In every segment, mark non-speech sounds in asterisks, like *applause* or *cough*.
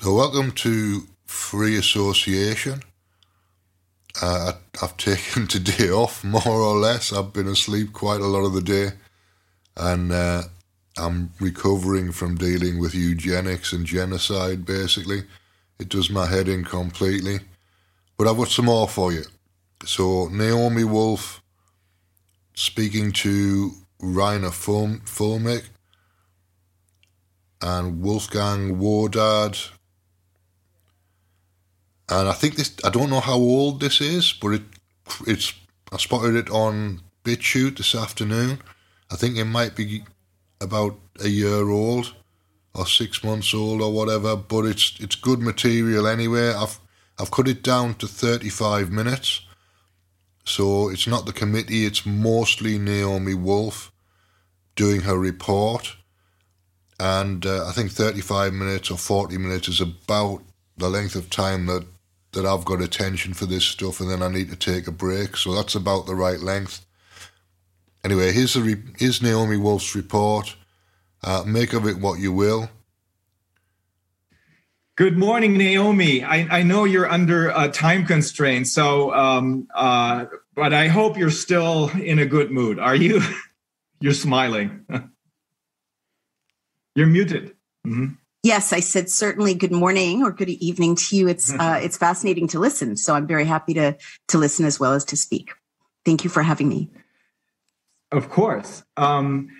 So, welcome to Free Association. Uh, I, have taken *laughs* today off, more or less. I've been asleep quite a lot of the day, and uh, I'm recovering from dealing with eugenics and genocide, basically. It does my head in completely. But I've got some more for you. So, Naomi Wolf speaking to Reiner Fuellmich and Wolfgang Wodarg. And I think this, I don't know how old this is, but it, it's, I spotted it on BitChute this afternoon. I think it might be about a year old or six months old or whatever, but it's it's good material anyway. I've I've cut it down to 35 minutes. So it's not the committee, it's mostly Naomi Wolf doing her report. And uh, I think 35 minutes or 40 minutes is about the length of time that, that I've got attention for this stuff, and then I need to take a break. So that's about the right length. Anyway, here's, the re- here's Naomi Wolf's report. Uh, make of it what you will. Good morning, Naomi. I, I know you're under uh, time constraints, so um, uh, but I hope you're still in a good mood. Are you? *laughs* you're smiling. *laughs* you're muted. Mm-hmm. Yes, I said certainly good morning or good evening to you. It's uh, it's fascinating to listen, so I'm very happy to to listen as well as to speak. Thank you for having me. Of course. Um,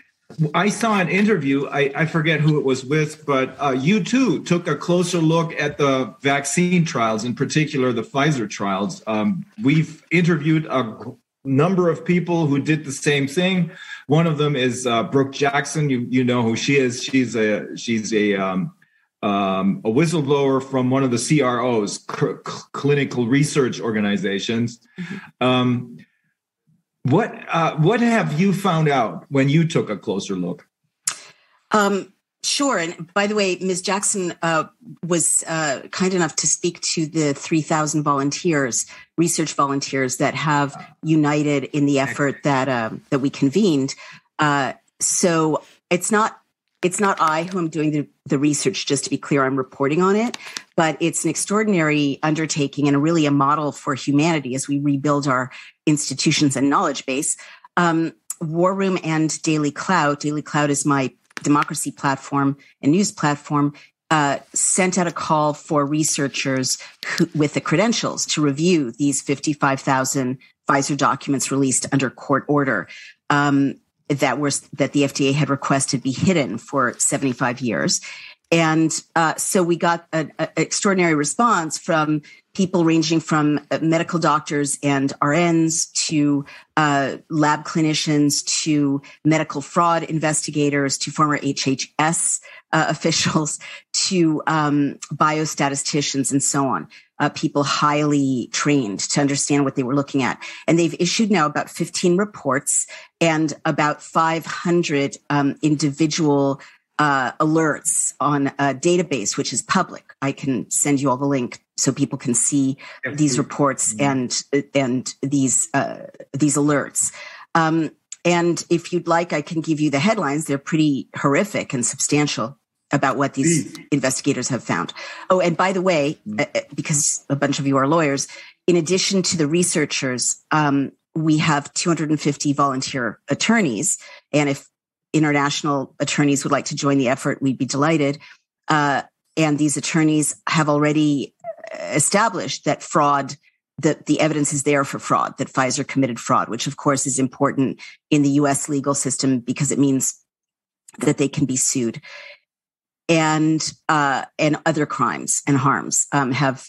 I saw an interview. I, I, forget who it was with, but uh, you too took a closer look at the vaccine trials, in particular the Pfizer trials. Um, we've interviewed a number of people who did the same thing. One of them is uh, Brooke Jackson. You you know who she is. She's a she's a um, um, a whistleblower from one of the CROs, cl- clinical research organizations. Mm-hmm. Um, what uh, what have you found out when you took a closer look? Um, sure. And by the way, Ms. Jackson uh, was uh, kind enough to speak to the 3,000 volunteers, research volunteers that have united in the effort that um, that we convened. Uh, so it's not it's not I who am doing the, the research, just to be clear, I'm reporting on it, but it's an extraordinary undertaking and really a model for humanity as we rebuild our institutions and knowledge base. Um, War Room and DailyClout, Daily Cloud is my democracy platform and news platform, uh, sent out a call for researchers who, with the credentials to review these 55,000 Pfizer documents released under court order. Um, that were that the FDA had requested be hidden for 75 years. And uh, so we got an extraordinary response from people ranging from uh, medical doctors and RNs to uh, lab clinicians to medical fraud investigators to former HHS uh, *laughs* officials to um, biostatisticians and so on uh, people highly trained to understand what they were looking at. And they've issued now about 15 reports and about 500 um, individual uh, alerts on a database, which is public. I can send you all the link so people can see these reports mm-hmm. and and these uh, these alerts. Um, and if you'd like, I can give you the headlines. They're pretty horrific and substantial about what these investigators have found. Oh, and by the way, mm. uh, uh, because a bunch of you are lawyers, in addition to the researchers, um, we have 250 volunteer attorneys. And if international attorneys would like to join the effort, we'd be delighted. Uh, and these attorneys have already established that fraud that the evidence is there for fraud, that Pfizer committed fraud, which of course is important in the US legal system because it means that they can be sued and uh, and other crimes and harms um, have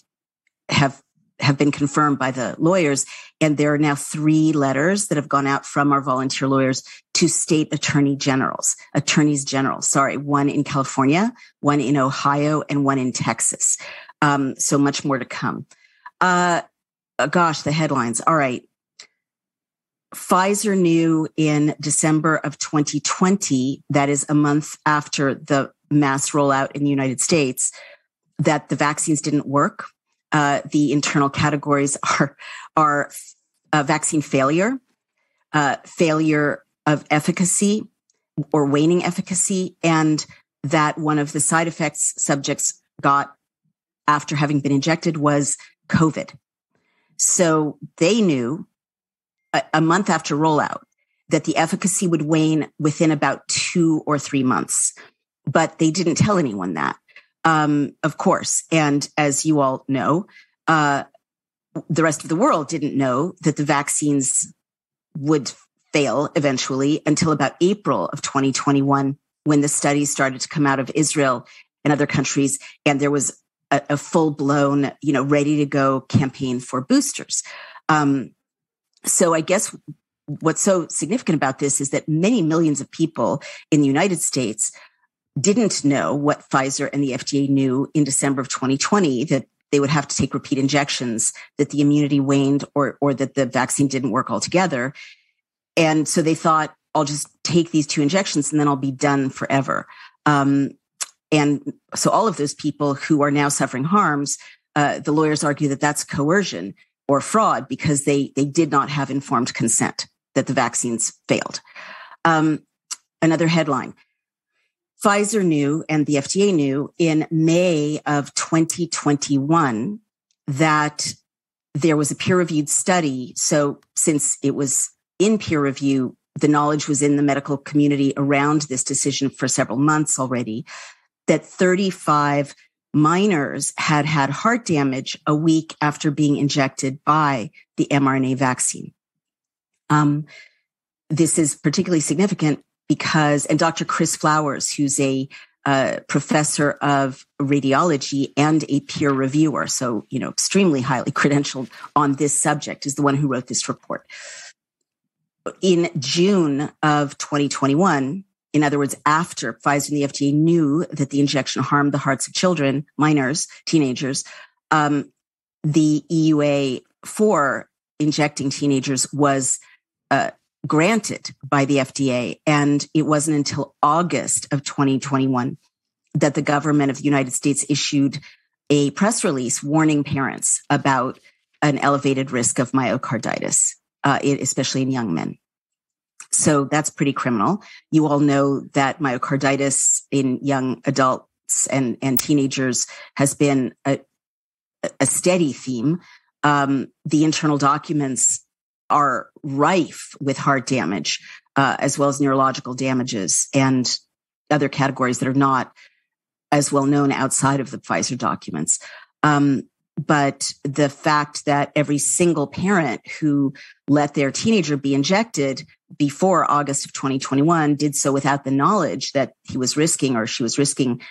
have have been confirmed by the lawyers. And there are now three letters that have gone out from our volunteer lawyers to state attorney generals, attorneys general. Sorry, one in California, one in Ohio, and one in Texas. Um, so much more to come. Uh, gosh, the headlines. All right. Pfizer knew in December of 2020, that is a month after the mass rollout in the United States that the vaccines didn't work. Uh, the internal categories *laughs* are are uh, vaccine failure, uh, failure of efficacy or waning efficacy, and that one of the side effects subjects got after having been injected was COVID. So they knew a, a month after rollout that the efficacy would wane within about two or three months. But they didn't tell anyone that, um, of course. And as you all know, uh, the rest of the world didn't know that the vaccines would fail eventually until about April of 2021, when the studies started to come out of Israel and other countries, and there was a, a full blown, you know, ready to go campaign for boosters. Um, so I guess what's so significant about this is that many millions of people in the United States didn't know what Pfizer and the FDA knew in December of 2020 that they would have to take repeat injections, that the immunity waned or, or that the vaccine didn't work altogether. And so they thought, I'll just take these two injections and then I'll be done forever. Um, and so all of those people who are now suffering harms, uh, the lawyers argue that that's coercion or fraud because they they did not have informed consent that the vaccines failed. Um, another headline. Pfizer knew and the FDA knew in May of 2021 that there was a peer reviewed study. So, since it was in peer review, the knowledge was in the medical community around this decision for several months already that 35 minors had had heart damage a week after being injected by the mRNA vaccine. Um, this is particularly significant because, and Dr. Chris Flowers, who's a professor of radiology and a peer reviewer, so you know, extremely highly *laughs* credentialed on this subject, is the one who wrote this report. In June of 2021, in other words, after Pfizer and the FDA knew that the injection harmed the hearts of children, minors, teenagers, um, the EUA for injecting teenagers was uh, granted by the FDA. And it wasn't until August of 2021 that the government of the United States issued a press release warning parents about an elevated risk of myocarditis, uh, especially in young men. So that's pretty criminal. You all know that myocarditis in young adults and, and teenagers has been a, a steady theme. Um, the internal documents are rife with heart damage, uh, as well as neurological damages and other categories that are not as well known outside of the Pfizer documents. Um, but the fact that every single parent who let their teenager be injected before August of 2021 did so without the knowledge that he was risking or she was risking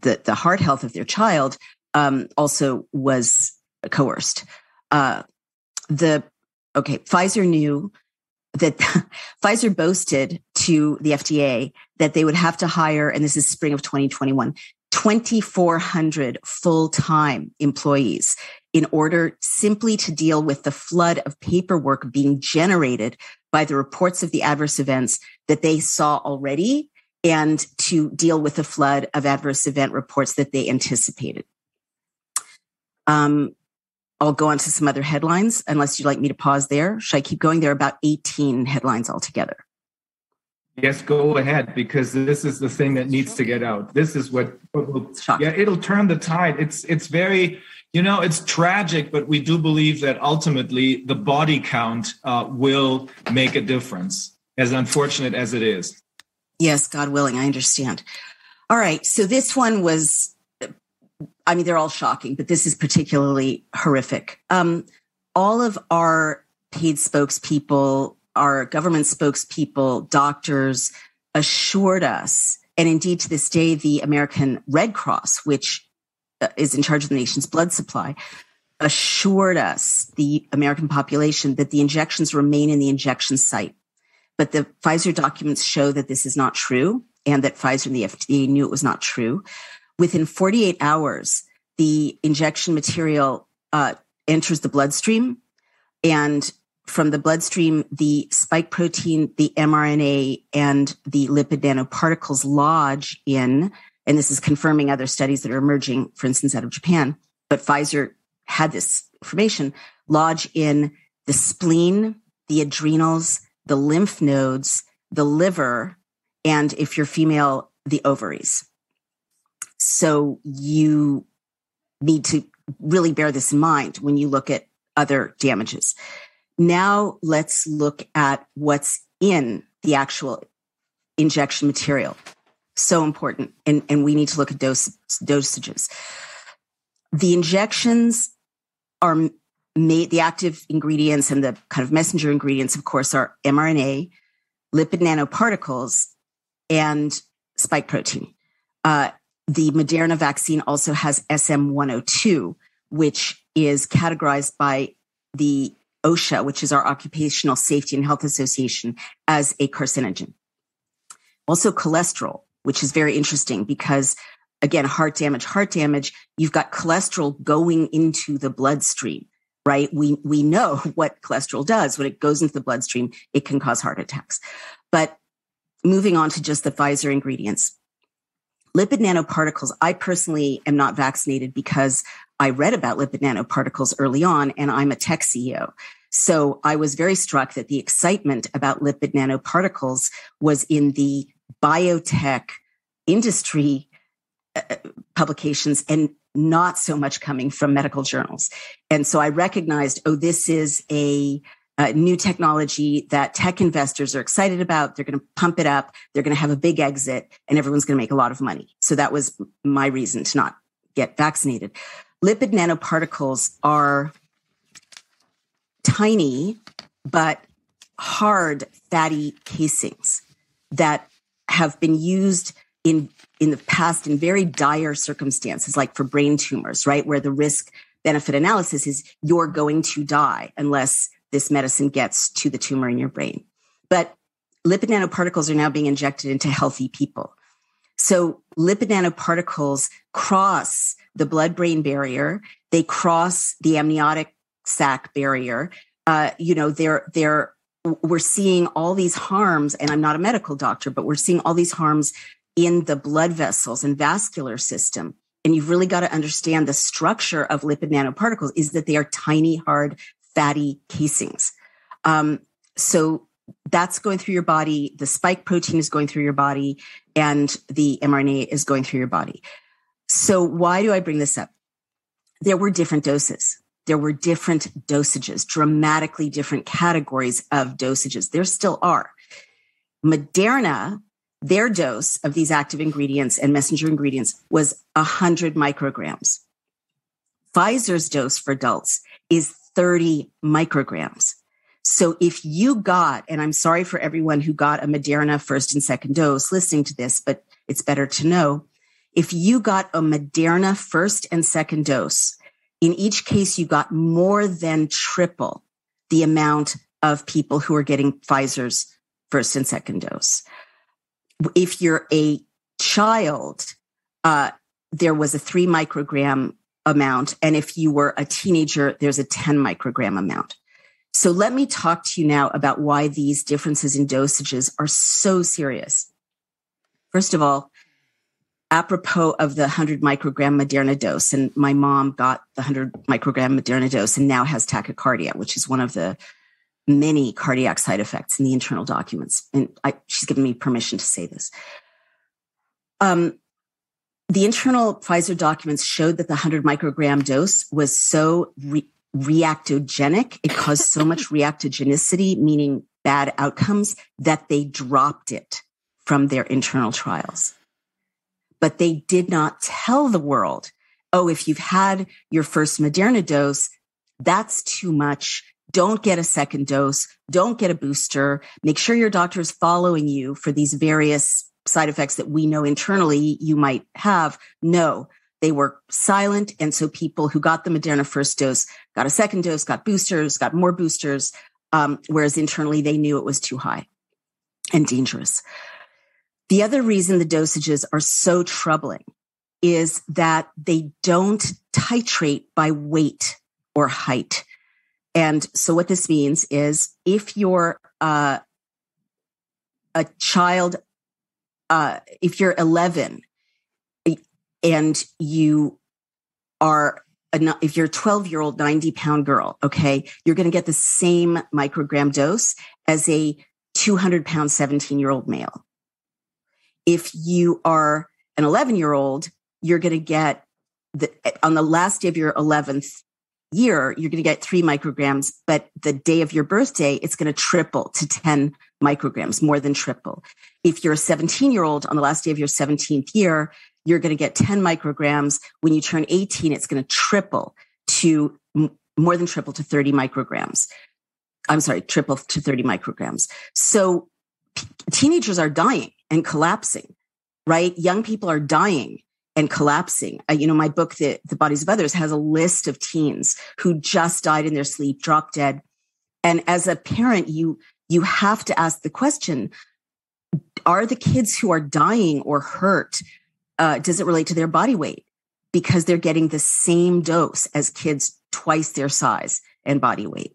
the, the heart health of their child um, also was coerced. Uh, the okay, Pfizer knew that *laughs* Pfizer boasted to the FDA that they would have to hire, and this is spring of 2021, 2,400 full time employees in order simply to deal with the flood of paperwork being generated by the reports of the adverse events that they saw already and to deal with the flood of adverse event reports that they anticipated. Um, I'll go on to some other headlines unless you'd like me to pause there. Should I keep going? There are about 18 headlines altogether. Yes, go ahead because this is the thing that needs to get out. This is what, what will, yeah, it'll turn the tide. It's it's very, you know, it's tragic, but we do believe that ultimately the body count uh, will make a difference. As unfortunate as it is. Yes, God willing, I understand. All right, so this one was, I mean, they're all shocking, but this is particularly horrific. Um, all of our paid spokespeople our government spokespeople, doctors assured us, and indeed to this day, the American Red Cross, which uh, is in charge of the nation's blood supply, assured us, the American population, that the injections remain in the injection site. But the Pfizer documents show that this is not true and that Pfizer and the FDA knew it was not true. Within 48 hours, the injection material uh, enters the bloodstream and from the bloodstream, the spike protein, the mRNA, and the lipid nanoparticles lodge in, and this is confirming other studies that are emerging, for instance, out of Japan, but Pfizer had this information, lodge in the spleen, the adrenals, the lymph nodes, the liver, and if you're female, the ovaries. So you need to really bear this in mind when you look at other damages. Now let's look at what's in the actual injection material. So important. And, and we need to look at dose, dosages. The injections are made, the active ingredients and the kind of messenger ingredients, of course, are mRNA, lipid nanoparticles, and spike protein. Uh, the Moderna vaccine also has SM102, which is categorized by the OSHA, which is our Occupational Safety and Health Association, as a carcinogen. Also, cholesterol, which is very interesting because, again, heart damage, heart damage, you've got cholesterol going into the bloodstream, right? We, we know *laughs* what cholesterol does. When it goes into the bloodstream, it can cause heart attacks. But moving on to just the Pfizer ingredients, lipid nanoparticles, I personally am not vaccinated because I read about lipid nanoparticles early on and I'm a tech CEO. So I was very struck that the excitement about lipid nanoparticles was in the biotech industry uh, publications and not so much coming from medical journals. And so I recognized, oh, this is a uh, new technology that tech investors are excited about. They're going to pump it up. They're going to have a big exit and everyone's going to make a lot of money. So that was my reason to not get vaccinated. Lipid nanoparticles are tiny, but hard, fatty casings that have been used in, in the past in very dire circumstances, like for brain tumors, right? Where the risk benefit analysis is you're going to die unless this medicine gets to the tumor in your brain. But lipid nanoparticles are now being injected into healthy people. So lipid nanoparticles cross the blood brain barrier. They cross the amniotic sac barrier. Uh, you know, they're, they're, we're seeing all these harms, and I'm not a medical doctor, but we're seeing all these harms in the blood vessels and vascular system. And you've really got to understand the structure of lipid nanoparticles is that they are tiny, hard fatty casings. Um, so that's going through your body. The spike protein is going through your body, and the mRNA is going through your body. So, why do I bring this up? There were different doses. There were different dosages, dramatically different categories of dosages. There still are. Moderna, their dose of these active ingredients and messenger ingredients was 100 micrograms. Pfizer's dose for adults is 30 micrograms. So if you got, and I'm sorry for everyone who got a Moderna first and second dose listening to this, but it's better to know. If you got a Moderna first and second dose, in each case, you got more than triple the amount of people who are getting Pfizer's first and second dose. If you're a child, uh, there was a three microgram amount. And if you were a teenager, there's a 10 microgram amount. So let me talk to you now about why these differences in dosages are so serious. First of all, apropos of the 100 microgram Moderna dose, and my mom got the 100 microgram Moderna dose and now has tachycardia, which is one of the many cardiac side effects in the internal documents. And I, she's given me permission to say this. Um, the internal Pfizer documents showed that the 100 microgram dose was so re- reactogenic, it caused so much *laughs* reactogenicity, meaning bad outcomes, that they dropped it from their internal trials. But they did not tell the world, oh, if you've had your first Moderna dose, that's too much. Don't get a second dose. Don't get a booster. Make sure your doctor is following you for these various side effects that we know internally you might have. No, they were silent. And so people who got the Moderna first dose got a second dose, got boosters, got more boosters, um, whereas internally they knew it was too high and dangerous. The other reason the dosages are so troubling is that they don't titrate by weight or height. And so what this means is if you're uh, a child uh, if you're 11 and you are a, if you're a 12 year old 90 pound girl okay you're going to get the same microgram dose as a 200 pound 17 year old male. If you are an 11 year old you're going to get the, on the last day of your 11th year, you're going to get three micrograms, but the day of your birthday, it's going to triple to 10 micrograms, more than triple. If you're a 17 year old on the last day of your 17th year, you're going to get 10 micrograms. When you turn 18, it's going to triple to more than triple to 30 micrograms. I'm sorry, triple to 30 micrograms. So p- teenagers are dying and collapsing, right? Young people are dying and collapsing. Uh, you know, my book, the, the Bodies of Others, has a list of teens who just died in their sleep, dropped dead. And as a parent, you you have to ask the question: Are the kids who are dying or hurt? Uh, does it relate to their body weight? Because they're getting the same dose as kids twice their size and body weight.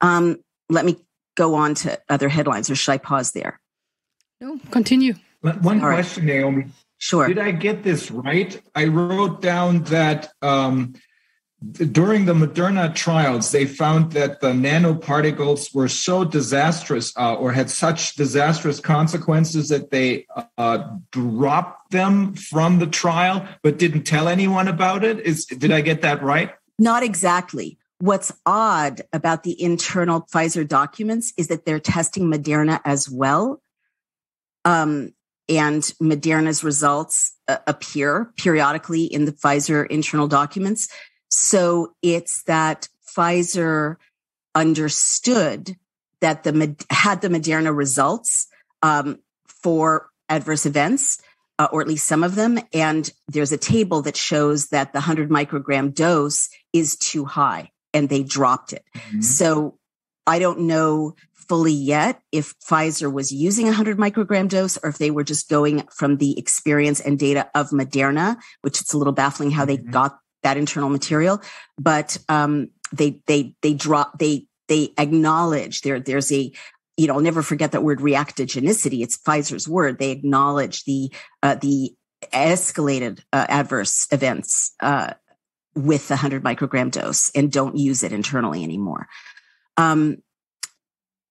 Um, let me go on to other headlines, or should I pause there? No, continue. One All question, right. Naomi. Sure. Did I get this right? I wrote down that um, during the Moderna trials, they found that the nanoparticles were so disastrous uh, or had such disastrous consequences that they uh, dropped them from the trial, but didn't tell anyone about it. Is did I get that right? Not exactly. What's odd about the internal Pfizer documents is that they're testing Moderna as well. Um, and Moderna's results uh, appear periodically in the Pfizer internal documents. So it's that Pfizer understood that the had the Moderna results um, for adverse events, uh, or at least some of them, and there's a table that shows that the 100 microgram dose is too high, and they dropped it. Mm-hmm. So I don't know fully yet if Pfizer was using a 100 microgram dose or if they were just going from the experience and data of Moderna, which it's a little baffling how they mm-hmm. got that internal material. But um, they they they drop they they acknowledge there there's a you know I'll never forget that word reactogenicity. It's Pfizer's word. They acknowledge the uh, the escalated uh, adverse events uh, with the 100 microgram dose and don't use it internally anymore. Um,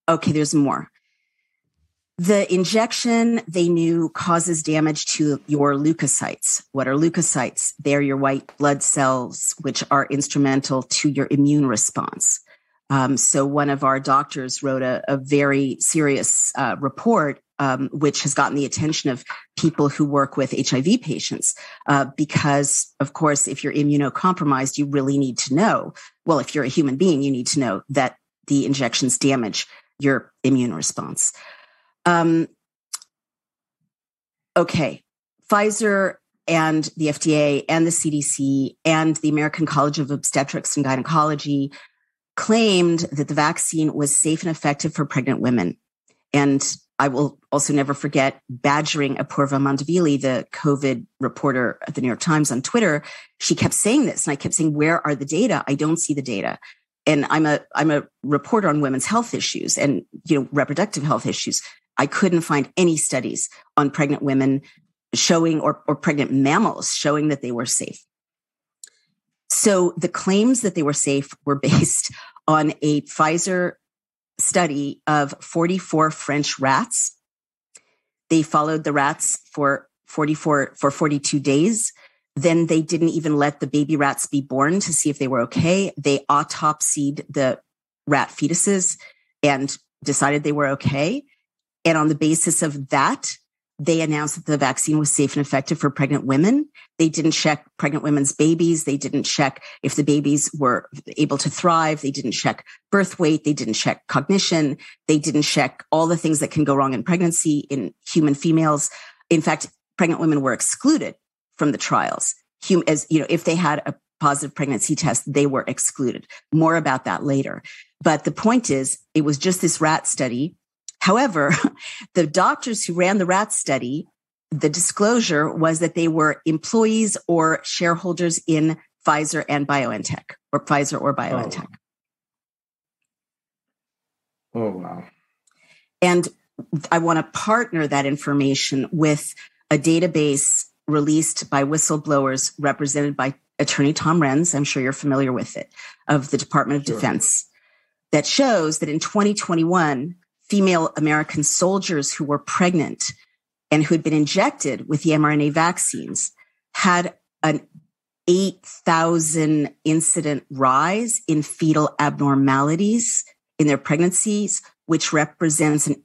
okay, there's more. The injection they knew causes damage to your leukocytes. What are leukocytes? They're your white blood cells, which are instrumental to your immune response. Um, so one of our doctors wrote a, a very serious uh, report, um, which has gotten the attention of people who work with HIV patients, uh, because of course, if you're immunocompromised, you really need to know. Well, if you're a human being, you need to know that the injections damage your immune response. Um, okay, Pfizer and the FDA and the CDC and the American College of Obstetrics and Gynecology claimed that the vaccine was safe and effective for pregnant women. And I will also never forget badgering Apoorva Mandavilli, the COVID reporter at the New York Times on Twitter. She kept saying this, and I kept saying, Where are the data? I don't see the data and I'm a I'm a reporter on women's health issues and you know reproductive health issues. I couldn't find any studies on pregnant women showing or, or pregnant mammals showing that they were safe. So the claims that they were safe were *laughs* based on a Pfizer study of 44 French rats. They followed the rats for 44 for 42 days. Then they didn't even let the baby rats be born to see if they were okay. They autopsied the rat fetuses and decided they were okay. And on the basis of that, they announced that the vaccine was safe and effective for pregnant women. They didn't check pregnant women's babies. They didn't check if the babies were able to thrive. They didn't check birth weight. They didn't check cognition. They didn't check all the things that can go wrong in pregnancy in human females. In fact, pregnant women were excluded from the trials. As you know, if they had a positive pregnancy test, they were excluded. More about that later. But the point is, it was just this rat study. However, *laughs* the doctors who ran the rat study, the disclosure was that they were employees or shareholders in Pfizer and BioNTech, or Pfizer or BioNTech. Oh, oh wow. And I want to partner that information with a database released by whistleblowers represented by attorney Tom Renz. I'm sure you're familiar with it of the Department of sure. Defense that shows that in 2021, female American soldiers who were pregnant and who had been injected with the mRNA vaccines had an 8,000 incident rise in fetal abnormalities in their pregnancies, which represents an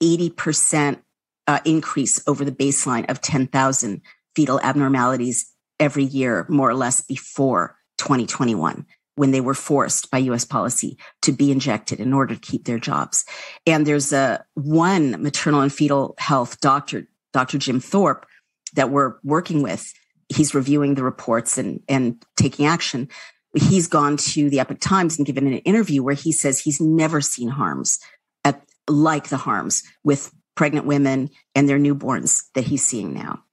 80% uh, increase over the baseline of 10,000 fetal abnormalities every year, more or less before 2021 when they were forced by US policy to be injected in order to keep their jobs. And there's a one maternal and fetal health doctor, Dr. Jim Thorp, that we're working with. He's reviewing the reports and, and taking action. He's gone to the Epoch Times and given an interview where he says he's never seen harms at, like the harms with pregnant women and their newborns that he's seeing now.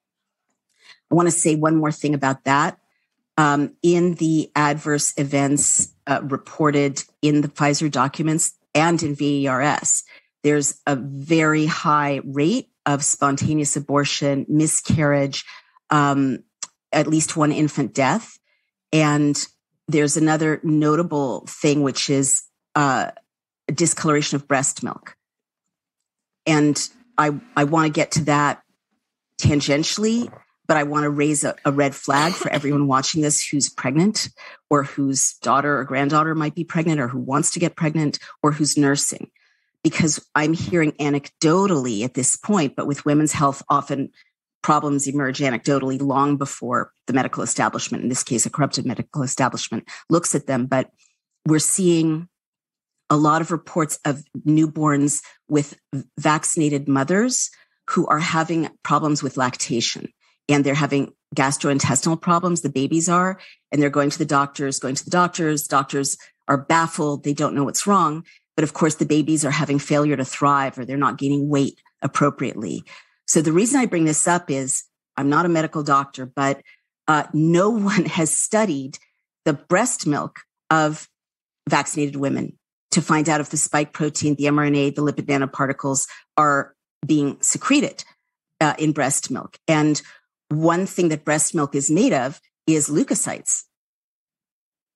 I want to say one more thing about that um, in the adverse events uh, reported in the Pfizer documents and in VAERS, there's a very high rate of spontaneous abortion, miscarriage, um, at least one infant death. And there's another notable thing, which is uh, discoloration of breast milk. And I, I want to get to that tangentially but I want to raise a, a, red flag for everyone watching this who's pregnant or whose daughter or granddaughter might be pregnant or who wants to get pregnant or who's nursing. Because I'm hearing anecdotally at this point, but with women's health, often problems emerge anecdotally long before the medical establishment, in this case, a corrupted medical establishment, looks at them. But we're seeing a lot of reports of newborns with vaccinated mothers who are having problems with lactation and they're having gastrointestinal problems, the babies are, and they're going to the doctors, going to the doctors. Doctors are baffled. They don't know what's wrong. But of course, the babies are having failure to thrive or they're not gaining weight appropriately. So the reason I bring this up is I'm not a medical doctor, but uh, no *laughs* one has studied the breast milk of vaccinated women to find out if the spike protein, the mRNA, the lipid nanoparticles are being secreted uh, in breast milk. And one thing that breast milk is made of is leukocytes,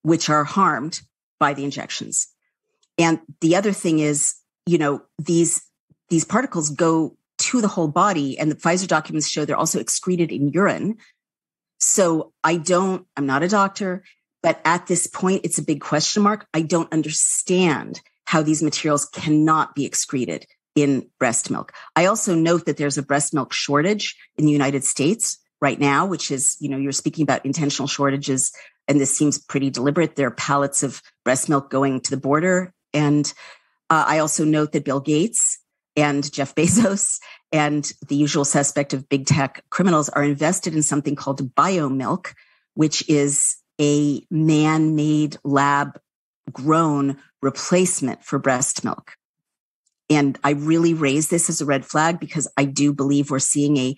which are harmed by the injections. And the other thing is, you know, these, these particles go to the whole body and the Pfizer documents show they're also excreted in urine. So I don't, I'm not a doctor, but at this point, it's a big question mark. I don't understand how these materials cannot be excreted in breast milk. I also note that there's a breast milk shortage in the United States right now, which is, you know, you're speaking about intentional shortages, and this seems pretty deliberate. There are pallets of breast milk going to the border. And uh, I also note that Bill Gates and Jeff *laughs* Bezos and the usual suspect of big tech criminals are invested in something called Biomilq, which is a man made lab grown replacement for breast milk. And I really raise this as a red flag because I do believe we're seeing a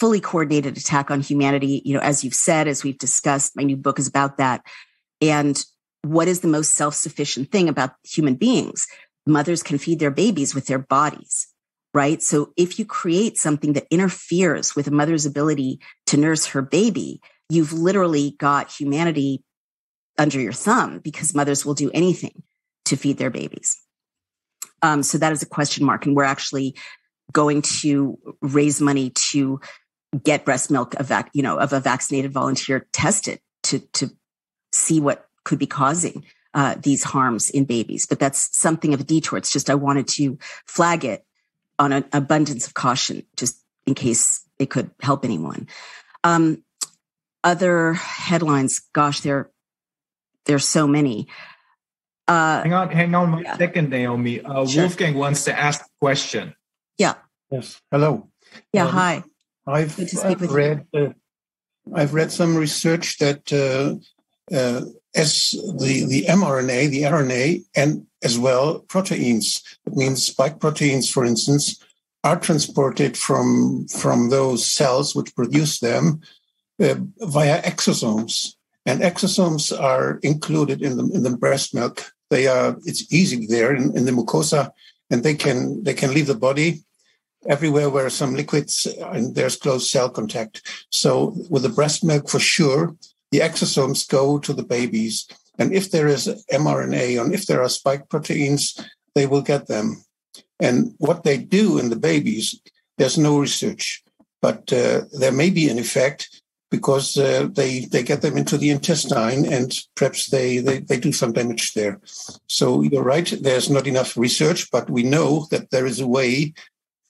fully coordinated attack on humanity. You know, as you've said, as we've discussed, my new book is about that. And what is the most self sufficient thing about human beings? Mothers can feed their babies with their bodies, right? So if you create something that interferes with a mother's ability to nurse her baby, you've literally got humanity under your thumb because mothers will do anything to feed their babies. Um, so that is a question mark. And we're actually going to raise money to get breast milk of vac, you know, of a vaccinated volunteer tested to to see what could be causing uh, these harms in babies. But that's something of a detour. It's just I wanted to flag it on an abundance of caution, just in case it could help anyone. Um, other headlines, gosh, there there's so many. Uh, hang on, hang on one yeah. second, Naomi. Uh, sure. Wolfgang wants to ask a question. Yeah. Yes. Hello. Yeah. Um, hi. I've, I've read uh, I've read some research that uh, uh, as the the mRNA, the RNA, and as well proteins. That means spike proteins, for instance, are transported from from those cells which produce them uh, via exosomes, and exosomes are included in the in the breast milk. They are it's easy there in, in the mucosa, and they can they can leave the body everywhere where some liquids and there's close cell contact. So with the breast milk, for sure, the exosomes go to the babies. And if there is mRNA and if there are spike proteins, they will get them. And what they do in the babies, there's no research, but uh, there may be an effect because uh, they they get them into the intestine and perhaps they, they they do some damage there. So you're right. There's not enough research, but we know that there is a way,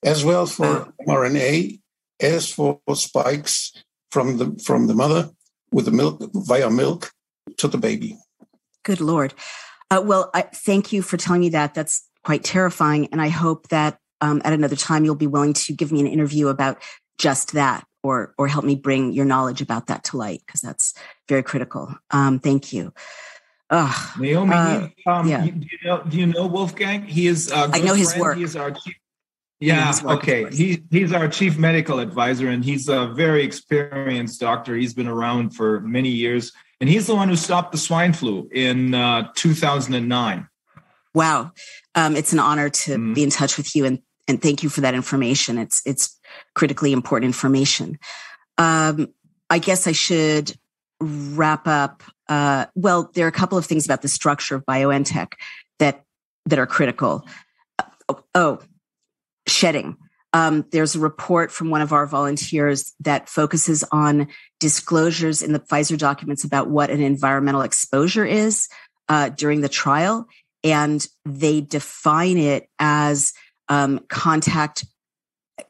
as well for mRNA as for spikes from the from the mother with the milk via milk to the baby. Good lord. Uh, well, I, thank you for telling me that. That's quite terrifying, and I hope that um, at another time you'll be willing to give me an interview about just that or or help me bring your knowledge about that to light because that's very critical. Um, thank you. Ugh, Naomi, uh, um, yeah. do you know do you know Wolfgang? He is uh, I know his friend. work. He is our chief. Yeah, okay. He he's our chief medical advisor, and he's a very experienced doctor. He's been around for many years, and he's the one who stopped the swine flu in uh, 2009. Wow, um, it's an honor to mm. be in touch with you, and and thank you for that information. It's it's critically important information. Um, I guess I should wrap up. Uh, well, there are a couple of things about the structure of BioNTech that that are critical. Oh, oh shedding. Um, there's a report from one of our volunteers that focuses on disclosures in the Pfizer documents about what an environmental exposure is uh, during the trial, and they define it as um, contact,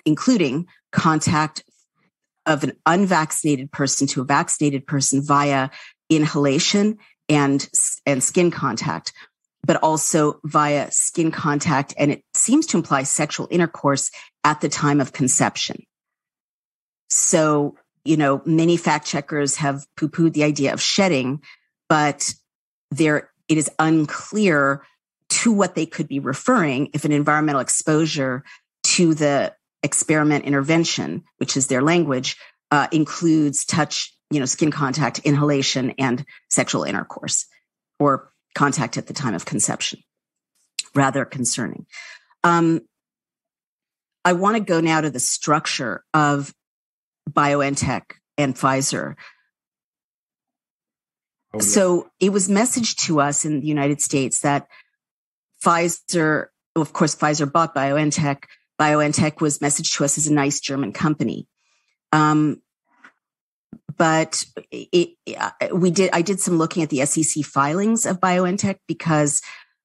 including contact of an unvaccinated person to a vaccinated person via inhalation and, and skin contact, but also via skin contact. And it seems to imply sexual intercourse at the time of conception. So, you know, many fact checkers have poo pooed the idea of shedding, but there, it is unclear to what they could be referring if an environmental exposure to the experiment intervention, which is their language, uh, includes touch, you know, skin contact, inhalation, and sexual intercourse or contact at the time of conception. Rather concerning. Um, I want to go now to the structure of BioNTech and Pfizer. Oh, yeah. So it was messaged to us in the United States that Pfizer, of course, Pfizer bought BioNTech. BioNTech was messaged to us as a nice German company. Um, but it, it, we did, I did some looking at the SEC filings of BioNTech because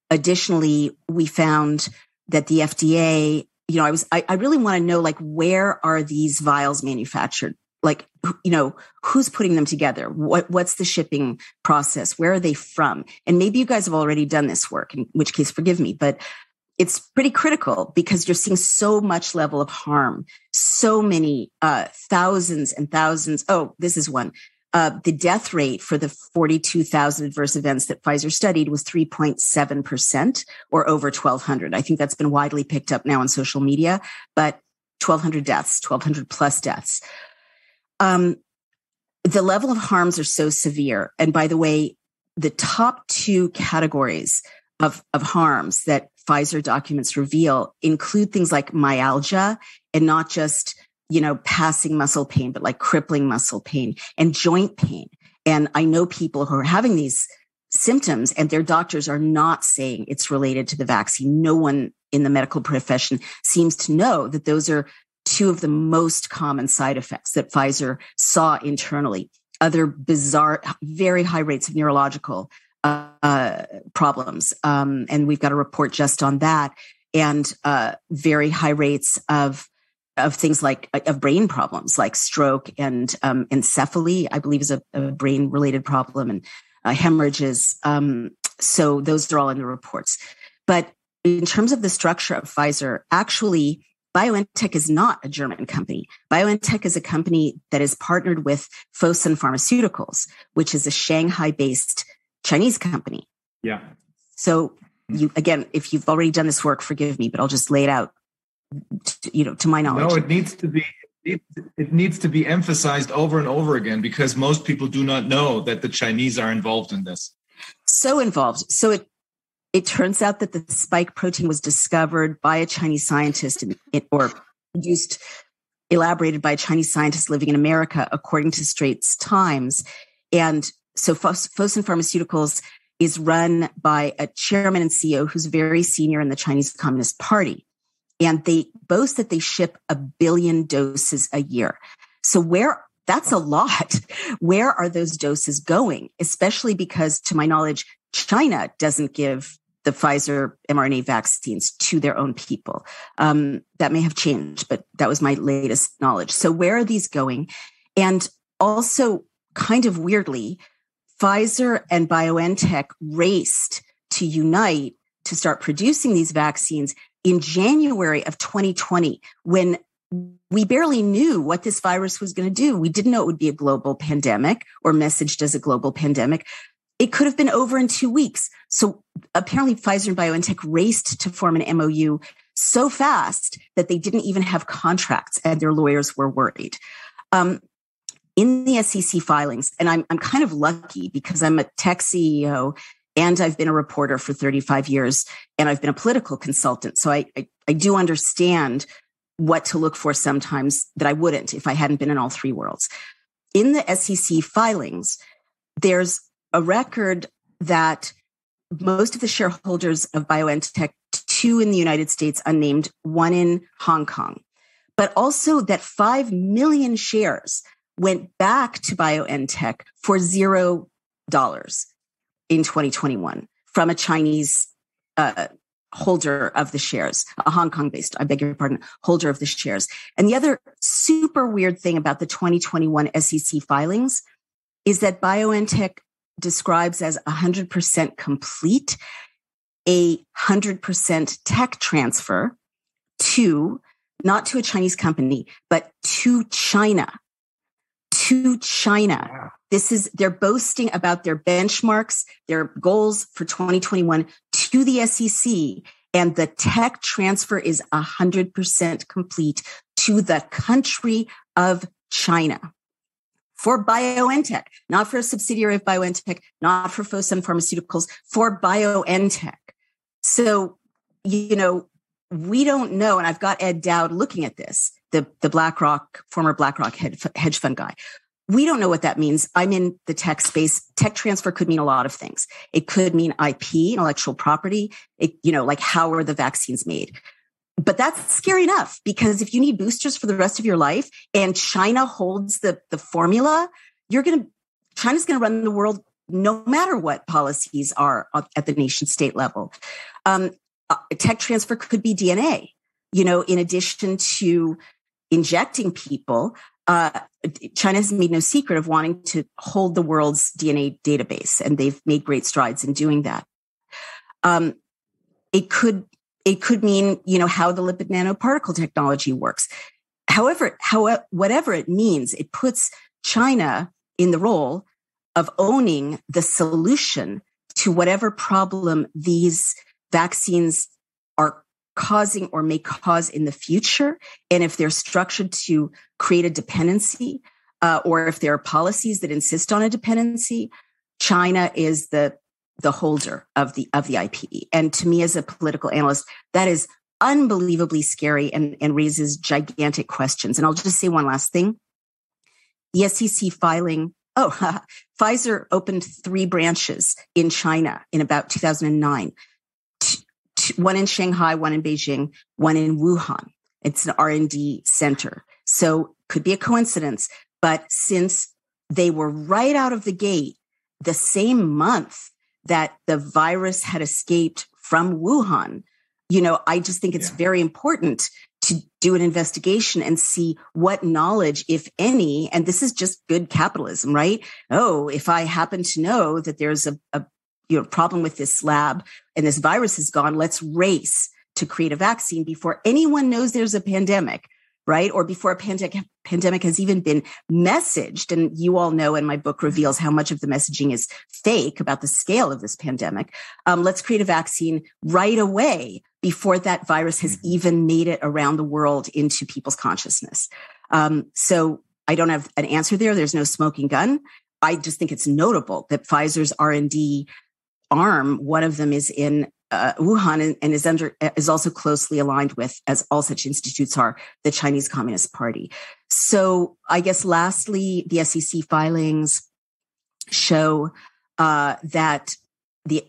additionally, we found that the FDA, you know, I was, I, I really want to know like, where are these vials manufactured? like you know who's putting them together? What what's the shipping process? Where are they from? And maybe you guys have already done this work in which case forgive me but it's pretty critical because you're seeing so much level of harm. So many uh, thousands and thousands oh this is one uh, the death rate for the 42,000 adverse events that Pfizer studied was 3.7% or over 1,200. I think that's been widely picked up now on social media, but 1,200 deaths, 1,200 plus deaths um, the level of harms are so severe. And by the way, the top two categories of, of harms that Pfizer documents reveal include things like myalgia and not just, you know, passing muscle pain, but like crippling muscle pain and joint pain. And I know people who are having these symptoms and their doctors are not saying it's related to the vaccine. No one in the medical profession seems to know that those are two of the most common side effects that Pfizer saw internally. Other bizarre, very high rates of neurological uh, problems. Um, and we've got a report just on that and uh, very high rates of of things like of brain problems like stroke and um, encephaly, I believe is a, a brain related problem and uh, hemorrhages. Um, so those are all in the reports. But in terms of the structure of Pfizer, actually, BioNTech is not a German company. BioNTech is a company that is partnered with Fosun Pharmaceuticals, which is a Shanghai based Chinese company. Yeah. So you, again, if you've already done this work, forgive me, but I'll just lay it out, you know, to my knowledge. No, it needs to be, it, it needs to be emphasized over and over again because most people do not know that the Chinese are involved in this. So involved. So it it turns out that the spike protein was discovered by a Chinese scientist or produced, elaborated by a Chinese scientist living in America, according to Straits Times. And so Fosun Pharmaceuticals is run by a chairman and CEO who's very senior in the Chinese Communist Party. And they boast that they ship a billion doses a year. So where that's a lot. *laughs* Where are those doses going? Especially because, to my knowledge, China doesn't give the Pfizer mRNA vaccines to their own people. Um, that may have changed, but that was my latest knowledge. So, where are these going? And also, kind of weirdly, Pfizer and BioNTech raced to unite to start producing these vaccines in January of 2020 when we barely knew what this virus was going to do. We didn't know it would be a global pandemic or messaged as a global pandemic. It could have been over in two weeks. So apparently Pfizer and BioNTech raced to form an MOU so fast that they didn't even have contracts and their lawyers were worried. Um, in the SEC filings, and I'm, I'm kind of lucky because I'm a tech CEO and I've been a reporter for 35 years and I've been a political consultant. So I, I, I do understand what to look for sometimes that I wouldn't if I hadn't been in all three worlds. In the SEC filings, there's a record that most of the shareholders of BioNTech, two in the United States, unnamed, one in Hong Kong, but also that 5 million shares went back to BioNTech for zero dollars in 2021 from a Chinese uh, holder of the shares, a Hong Kong based, I beg your pardon, holder of the shares. And the other super weird thing about the 2021 SEC filings is that BioNTech describes as 100% complete a 100% tech transfer to not to a Chinese company, but to China. To China. This is, they're boasting about their benchmarks, their goals for 2021 to the SEC. And the tech transfer is 100% complete to the country of China for BioNTech, not for a subsidiary of BioNTech, not for Fosun Pharmaceuticals, for BioNTech. So, you know, we don't know. And I've got Ed Dowd looking at this, the, the BlackRock, former BlackRock hedge fund guy we don't know what that means. I'm in the tech space. Tech transfer could mean a lot of things. It could mean IP, intellectual property. It, you know, like how are the vaccines made? But that's scary enough because if you need boosters for the rest of your life and China holds the, the formula, you're going to, China's going to run the world no matter what policies are at the nation state level. Um, uh, tech transfer could be DNA, you know, in addition to injecting people uh, has made no secret of wanting to hold the world's DNA database, and they've made great strides in doing that. Um, it could it could mean you know how the lipid nanoparticle technology works. However, how, whatever it means, it puts China in the role of owning the solution to whatever problem these vaccines are causing or may cause in the future. And if they're structured to create a dependency, uh, or if there are policies that insist on a dependency, China is the the holder of the of the IP. And to me, as a political analyst, that is unbelievably scary and, and raises gigantic questions. And I'll just say one last thing. The SEC filing, oh, *laughs* Pfizer opened three branches in China in about 2009 one in Shanghai, one in Beijing, one in Wuhan. It's an R&D center. So could be a coincidence, but since they were right out of the gate the same month that the virus had escaped from Wuhan, you know, I just think it's yeah. very important to do an investigation and see what knowledge, if any, and this is just good capitalism, right? Oh, if I happen to know that there's a, a you know, problem with this lab and this virus is gone, let's race to create a vaccine before anyone knows there's a pandemic, right? Or before a pandemic pandemic has even been messaged. And you all know, and my book reveals how much of the messaging is fake about the scale of this pandemic. Um, let's create a vaccine right away before that virus has mm-hmm. even made it around the world into people's consciousness. Um, so I don't have an answer there. There's no smoking gun. I just think it's notable that Pfizer's R and D arm, one of them is in uh, Wuhan and, and, is under is also closely aligned with, as all such institutes are, the Chinese Communist Party. So, I guess lastly, the SEC filings show uh, that the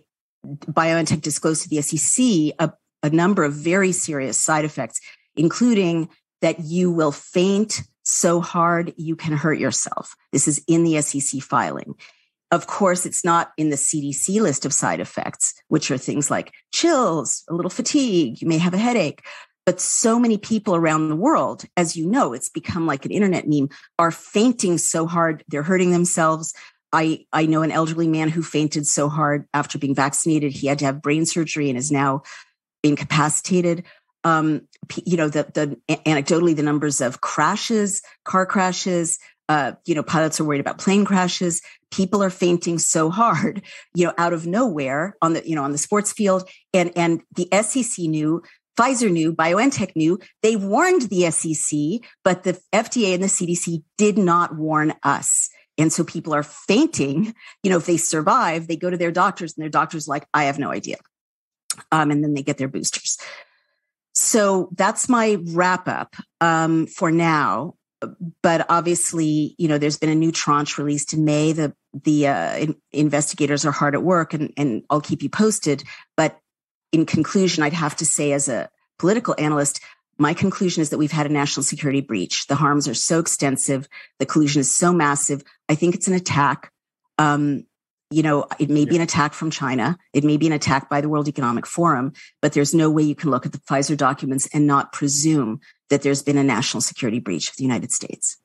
BioNTech disclosed to the SEC a, a number of very serious side effects, including that you will faint, so hard you can hurt yourself. This is in the SEC filing. Of course, it's not in the CDC list of side effects, which are things like chills, a little fatigue, you may have a headache. But so many people around the world, as you know, it's become like an internet meme, are fainting so hard, they're hurting themselves. I, I know an elderly man who fainted so hard after being vaccinated, he had to have brain surgery and is now incapacitated. Um, you know, the, the anecdotally, the numbers of crashes, car crashes, uh, you know, pilots are worried about plane crashes. People are fainting so hard, you know, out of nowhere on the, you know, on the sports field. And, and the SEC knew, Pfizer knew, BioNTech knew. They warned the SEC, but the FDA and the CDC did not warn us. And so people are fainting. You know, if they survive, they go to their doctors and their doctor's like, I have no idea. Um, and then they get their boosters. So that's my wrap up um, for now but obviously, you know, there's been a new tranche released in May. The the uh, in, investigators are hard at work, and and I'll keep you posted. But in conclusion, I'd have to say, as a political analyst, my conclusion is that we've had a national security breach. The harms are so extensive, the collusion is so massive. I think it's an attack. Um, you know, it may be an attack from China. It may be an attack by the World Economic Forum, but there's no way you can look at the Pfizer documents and not presume that there's been a national security breach of the United States.